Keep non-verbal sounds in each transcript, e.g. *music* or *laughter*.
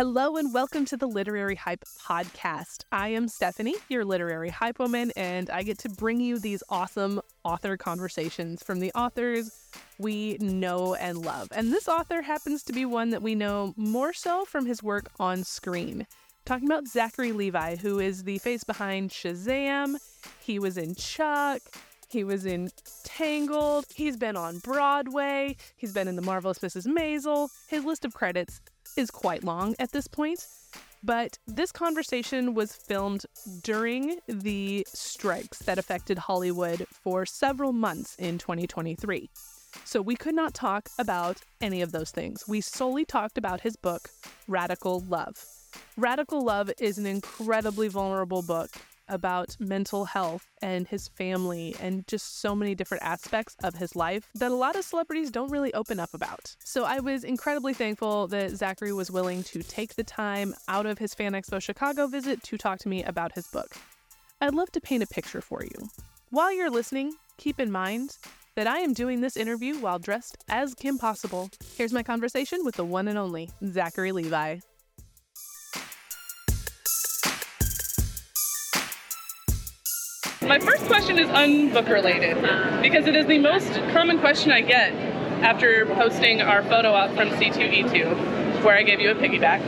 Hello and welcome to the Literary Hype Podcast. I am Stephanie, your literary hype woman, and I get to bring you these awesome author conversations from the authors we know and love. And this author happens to be one that we know more so from his work on screen. Talking about Zachary Levi, who is the face behind Shazam. He was in Chuck. He was in Tangled. He's been on Broadway. He's been in The Marvelous Mrs. Maisel. His list of credits is quite long at this point, but this conversation was filmed during the strikes that affected Hollywood for several months in 2023. So we could not talk about any of those things. We solely talked about his book, Radical Love. Radical Love is an incredibly vulnerable book about mental health and his family and just so many different aspects of his life that a lot of celebrities don't really open up about. So I was incredibly thankful that Zachary was willing to take the time out of his Fan Expo Chicago visit to talk to me about his book. I'd love to paint a picture for you. While you're listening, keep in mind that I am doing this interview while dressed as Kim Possible. Here's my conversation with the one and only Zachary Levi. My first question is unbook related because it is the most common question I get after posting our photo up from C2E2 where I gave you a piggyback.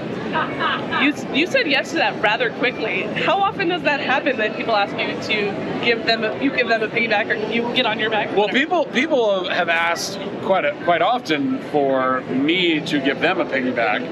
You, you said yes to that rather quickly. How often does that happen that people ask you to give them a, you give them a piggyback or you get on your back? Well, people people have asked quite a, quite often for me to give them a piggyback.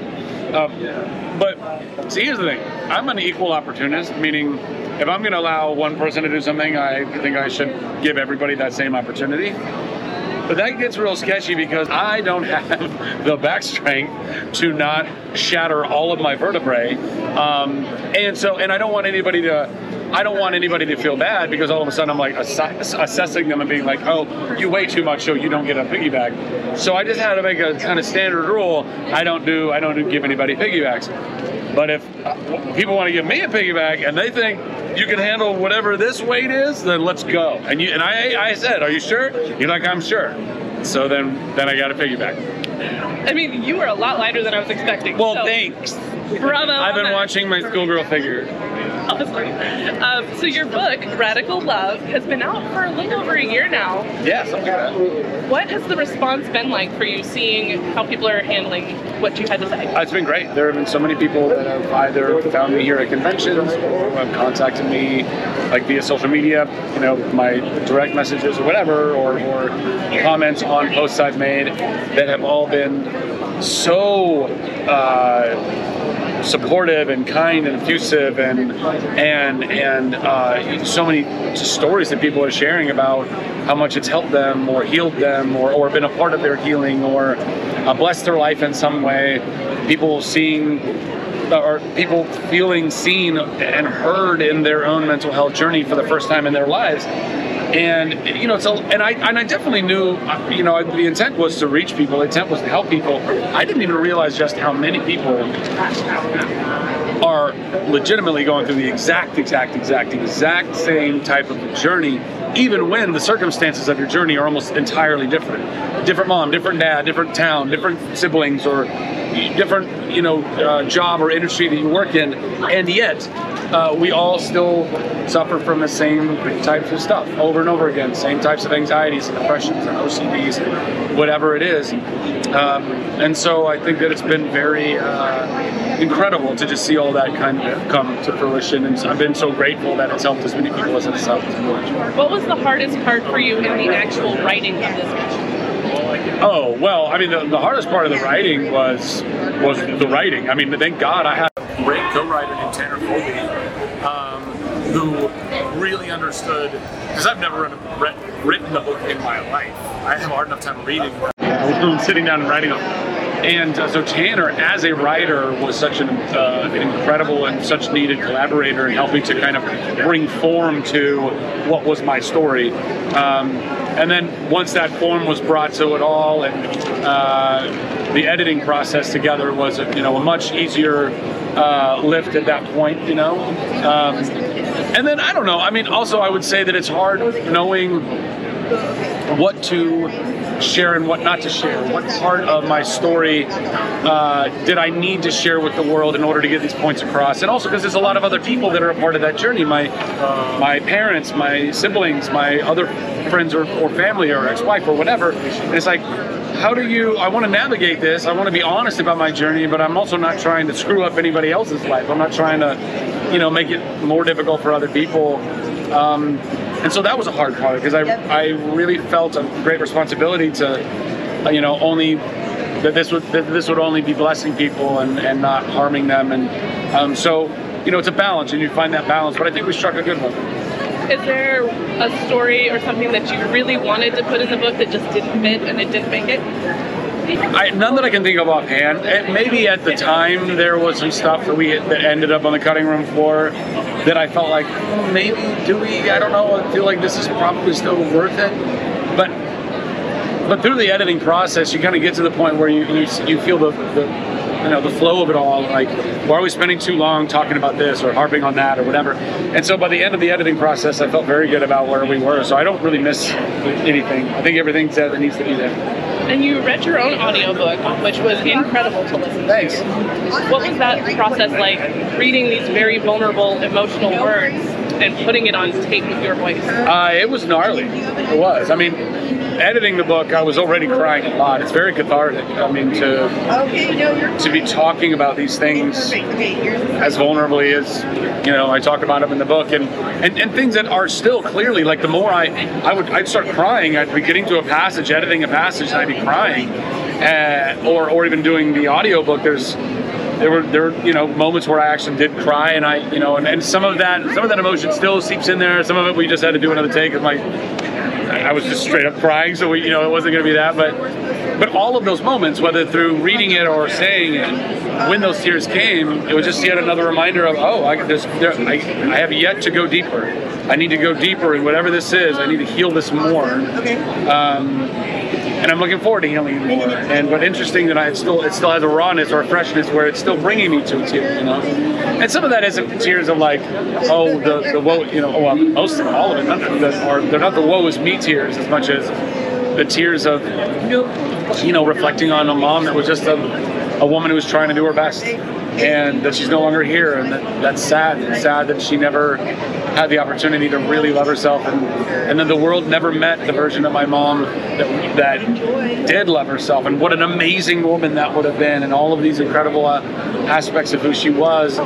Um, but see, here's the thing: I'm an equal opportunist, meaning if I'm going to allow one person to do something, I think I should give everybody that same opportunity. But that gets real sketchy because I don't have *laughs* the back strength to not shatter all of my vertebrae, um, and so and I don't want anybody to. I don't want anybody to feel bad because all of a sudden I'm like ass- assessing them and being like, "Oh, you weigh too much, so you don't get a piggyback." So I just had to make a kind of standard rule: I don't do, I don't do give anybody piggybacks. But if uh, people want to give me a piggyback and they think you can handle whatever this weight is, then let's go. And you and I, I said, are you sure? You're like, I'm sure. So then, then I got a piggyback. I mean, you were a lot lighter than I was expecting. Well, so thanks. Bravo. I've been watching my schoolgirl figure. Awesome. Um, so your book, Radical Love, has been out for a little over a year now. Yeah, something like. What has the response been like for you, seeing how people are handling what you had to say? Uh, It's been great. There have been so many people that have either found me here at conventions or have contacted me like via social media, you know, my direct messages or whatever, or, or comments on posts I've made that have all been so uh, supportive and kind and effusive and and and uh, so many stories that people are sharing about how much it's helped them or healed them or, or been a part of their healing or uh, blessed their life in some way. People seeing or people feeling seen and heard in their own mental health journey for the first time in their lives. And you know, so and I and I definitely knew, you know, the intent was to reach people. The intent was to help people. I didn't even realize just how many people are legitimately going through the exact, exact, exact, exact same type of journey, even when the circumstances of your journey are almost entirely different. Different mom, different dad, different town, different siblings, or different, you know, uh, job or industry that you work in, and yet uh, we all still suffer from the same types of stuff over and over again. Same types of anxieties and depressions and OCDs, and whatever it is. Um, and so I think that it's been very uh, incredible to just see all that kind of come to fruition. And I've been so grateful that it's helped as many people as it's helped. What was the hardest part for you in the actual writing of this book? Oh well, I mean the, the hardest part of the writing was was the writing. I mean, thank God I had a great co-writer named Tanner Colby, um, who really understood because I've never written, read, written a book in my life. I have a hard enough time reading, than sitting down and writing them. And uh, so Tanner, as a writer, was such an, uh, an incredible and such needed collaborator in helping to kind of bring form to what was my story. Um, and then once that form was brought to it all, and uh, the editing process together was, you know, a much easier uh, lift at that point, you know. Um, and then I don't know. I mean, also I would say that it's hard knowing what to share and what not to share. What part of my story uh, did I need to share with the world in order to get these points across? And also because there's a lot of other people that are a part of that journey. My my parents, my siblings, my other friends or, or family or ex-wife or whatever. And it's like how do you i want to navigate this i want to be honest about my journey but i'm also not trying to screw up anybody else's life i'm not trying to you know make it more difficult for other people um, and so that was a hard part because I, I really felt a great responsibility to uh, you know only that this would that this would only be blessing people and, and not harming them. And um, so you know it's a balance and you find that balance but i think we struck a good one. Is there a story or something that you really wanted to put in the book that just didn't fit and it didn't make it? I, none that I can think of offhand. And maybe at the time there was some stuff that we that ended up on the cutting room floor that I felt like hmm, maybe do we? I don't know. I feel like this is probably still worth it. But but through the editing process, you kind of get to the point where you you, you feel the, the you know the flow of it all like why are we spending too long talking about this or harping on that or whatever and so by the end of the editing process i felt very good about where we were so i don't really miss anything i think everything's there that needs to be there and you read your own audiobook which was incredible to listen Thanks. to what was that process like reading these very vulnerable emotional words and putting it on tape with your voice uh, it was gnarly it was i mean editing the book, I was already crying a lot. It's very cathartic. I mean, to to be talking about these things as vulnerably as you know, I talk about them in the book, and, and and things that are still clearly like the more I I would I'd start crying. I'd be getting to a passage, editing a passage, and I'd be crying, uh, or or even doing the audiobook. There's there were there were you know moments where I actually did cry, and I you know and, and some of that some of that emotion still seeps in there. Some of it we just had to do another take. Of my I was just straight up crying, so we, you know it wasn't going to be that. But but all of those moments, whether through reading it or saying it, when those tears came, it was just yet another reminder of oh, I, there, I, I have yet to go deeper. I need to go deeper in whatever this is. I need to heal this more. Um, and I'm looking forward to healing more. And but interesting that I it still it still has a rawness or a freshness where it's still bringing me to a tear, you know. And some of that isn't tears of like, oh the the woe, you know, oh, well, most of all of it, not the, or they're not the woe is me tears as much as the tears of you know reflecting on a mom that was just a, a woman who was trying to do her best and that she's no longer here, and that, that's sad. It's sad that she never had the opportunity to really love herself, and and then the world never met the version of my mom that that did love herself, and what an amazing woman that would have been, and all of these incredible uh, aspects of who she was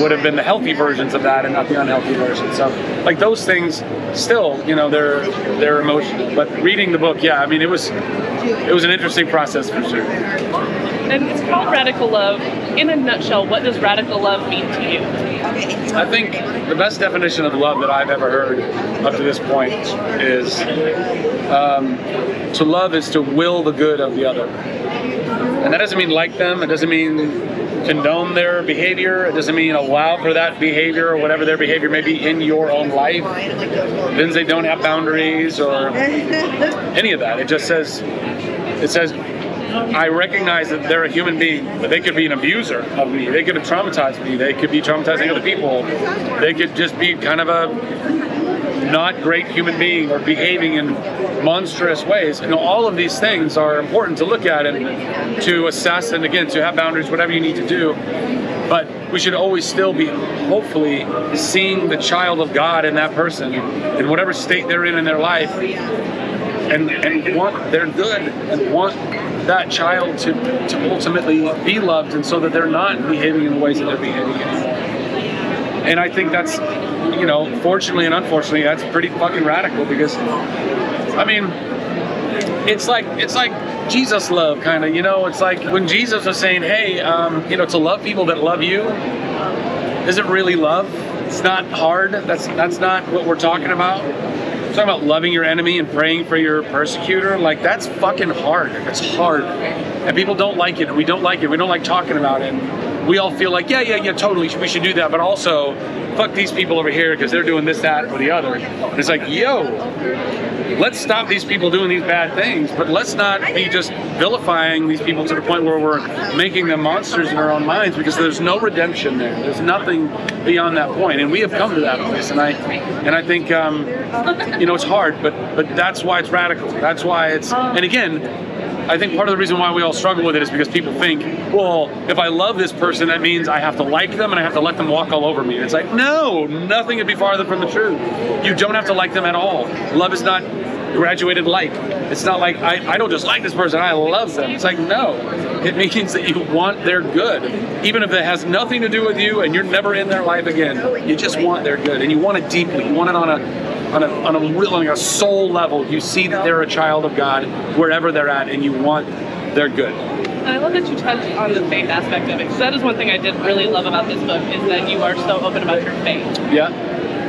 would have been the healthy versions of that, and not the unhealthy versions. So, like those things, still, you know, they're they're emotional. But reading the book, yeah, I mean, it was it was an interesting process for sure. And it's called Radical Love. In a nutshell, what does radical love mean to you? I think the best definition of love that I've ever heard up to this point is um, to love is to will the good of the other. And that doesn't mean like them, it doesn't mean condone their behavior, it doesn't mean allow for that behavior or whatever their behavior may be in your own life. It means they don't have boundaries or any of that. It just says, it says, I recognize that they're a human being, but they could be an abuser of me. They could have traumatized me. They could be traumatizing other people. They could just be kind of a not great human being or behaving in monstrous ways. You know, all of these things are important to look at and to assess, and again, to have boundaries, whatever you need to do. But we should always still be, hopefully, seeing the child of God in that person, in whatever state they're in in their life, and and want their good and want that child to, to ultimately be loved and so that they're not behaving in the ways that they're behaving. And I think that's, you know, fortunately and unfortunately, that's pretty fucking radical because, I mean, it's like it's like Jesus love, kind of. You know, it's like when Jesus was saying, "Hey, um, you know, to love people that love you, is it really love? It's not hard. That's that's not what we're talking about." Talking about loving your enemy and praying for your persecutor, like that's fucking hard. It's hard. And people don't like it, and we don't like it. We don't like talking about it. We all feel like, yeah, yeah, yeah, totally, we should do that, but also, fuck these people over here because they're doing this, that, or the other. And it's like, yo, let's stop these people doing these bad things, but let's not be just vilifying these people to the point where we're making them monsters in our own minds because there's no redemption there. There's nothing beyond that point. and we have come to that place. And I, and I think, um, you know, it's hard, but but that's why it's radical. That's why it's, and again. I think part of the reason why we all struggle with it is because people think, well, if I love this person, that means I have to like them and I have to let them walk all over me. And it's like, no, nothing could be farther from the truth. You don't have to like them at all. Love is not graduated like. It's not like I, I don't just like this person, I love them. It's like, no. It means that you want their good. Even if it has nothing to do with you and you're never in their life again, you just want their good. And you want it deeply. You want it on a on a, on a real, like a soul level. You see that they're a child of God wherever they're at, and you want their good. And I love that you touched on the faith aspect of it, because that is one thing I did really love about this book is that you are so open about your faith. Yeah.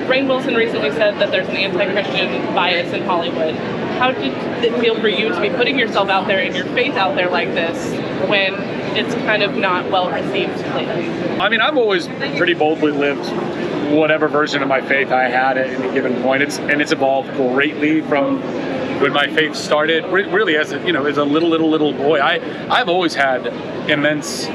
Rainn Wilson recently said that there's an anti-Christian bias in Hollywood. How did it feel for you to be putting yourself out there and your faith out there like this when it's kind of not well received lately? I mean, I've always pretty boldly lived whatever version of my faith I had at any given point. It's and it's evolved greatly from when my faith started. Really, as a you know, as a little little little boy, I I've always had immense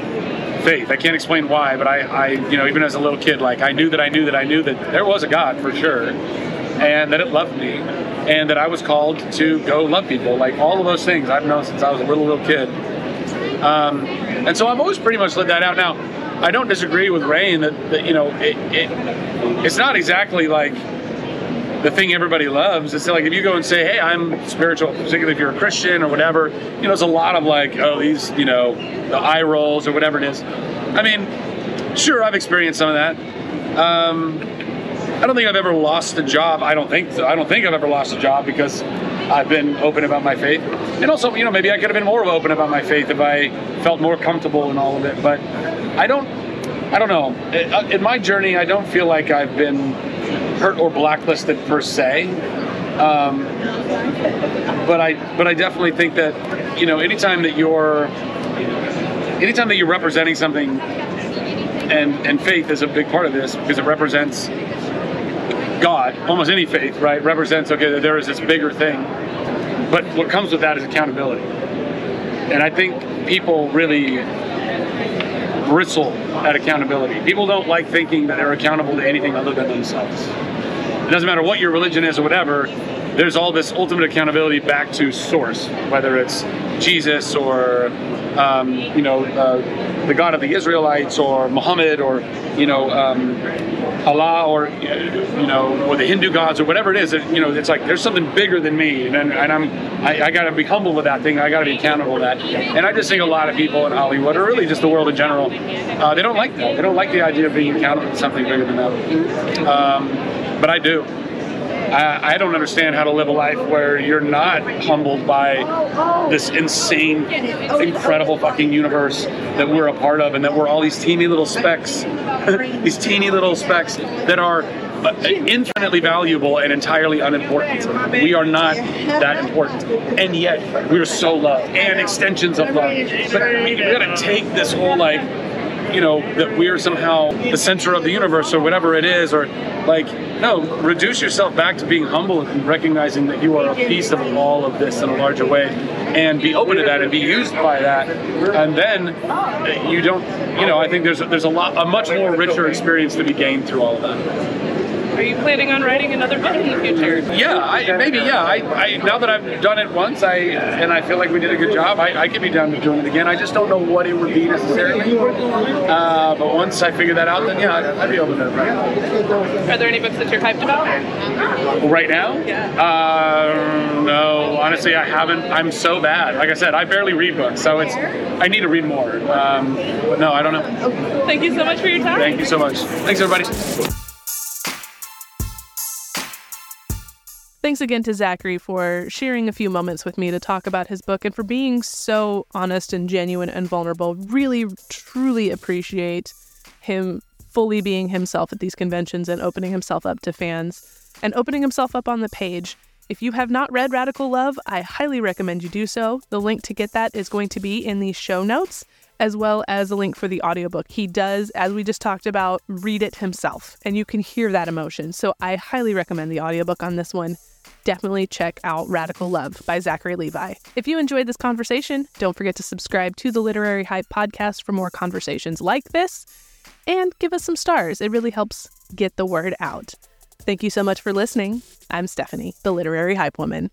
faith. I can't explain why, but I, I you know even as a little kid, like I knew that I knew that I knew that there was a God for sure, and that it loved me, and that I was called to go love people. Like all of those things I've known since I was a little little kid. Um, and so I've always pretty much lived that out. Now, I don't disagree with Rainn that, that you know it, it it's not exactly like the thing everybody loves. It's like if you go and say, "Hey, I'm spiritual," particularly if you're a Christian or whatever. You know, it's a lot of like, "Oh, these," you know, the eye rolls or whatever it is. I mean, sure, I've experienced some of that. Um, I don't think I've ever lost a job. I don't think so. I don't think I've ever lost a job because I've been open about my faith. And also, you know, maybe I could have been more open about my faith if I felt more comfortable in all of it. But I don't, I don't know. Uh, in my journey, I don't feel like I've been hurt or blacklisted per se. Um, but I, but I definitely think that, you know, anytime that you're, anytime that you're representing something, and and faith is a big part of this because it represents God, almost any faith, right, represents, okay, that there is this bigger thing. But what comes with that is accountability. And I think people really bristle at accountability. People don't like thinking that they're accountable to anything other than themselves. It doesn't matter what your religion is or whatever, there's all this ultimate accountability back to source, whether it's Jesus or um, you know uh, the God of the Israelites or Muhammad or you know um, Allah or you know or the Hindu gods or whatever it is. It, you know, it's like there's something bigger than me, and, and I'm I, I got to be humble with that thing. I got to be accountable to that. And I just think a lot of people in Hollywood, or really just the world in general, uh, they don't like that. They don't like the idea of being accountable to something bigger than them. Um, but I do. I, I don't understand how to live a life where you're not humbled by this insane, incredible fucking universe that we're a part of, and that we're all these teeny little specks, *laughs* these teeny little specks that are infinitely valuable and entirely unimportant. We are not that important, and yet we're so loved and extensions of love. But we, we gotta take this whole like you know that we're somehow the center of the universe or whatever it is or like no reduce yourself back to being humble and recognizing that you are a piece of all of this in a larger way and be open to that and be used by that. And then you don't you know i think there's there's a lot a much more richer experience to be gained through all of that are you planning on writing another book in the future? Yeah, I, maybe. Yeah, I, I, now that I've done it once, I and I feel like we did a good job. I, I could be down to doing it again. I just don't know what it would be necessarily. Uh, but once I figure that out, then yeah, I'd, I'd be open to it. Are there any books that you're hyped about? Right now? Yeah. Uh, no, honestly, I haven't. I'm so bad. Like I said, I barely read books, so it's. I need to read more. Um, but no, I don't know. Thank you so much for your time. Thank you so much. Thanks, everybody. Thanks again to Zachary for sharing a few moments with me to talk about his book and for being so honest and genuine and vulnerable. Really, truly appreciate him fully being himself at these conventions and opening himself up to fans and opening himself up on the page. If you have not read Radical Love, I highly recommend you do so. The link to get that is going to be in the show notes. As well as a link for the audiobook. He does, as we just talked about, read it himself, and you can hear that emotion. So I highly recommend the audiobook on this one. Definitely check out Radical Love by Zachary Levi. If you enjoyed this conversation, don't forget to subscribe to the Literary Hype podcast for more conversations like this and give us some stars. It really helps get the word out. Thank you so much for listening. I'm Stephanie, the Literary Hype Woman.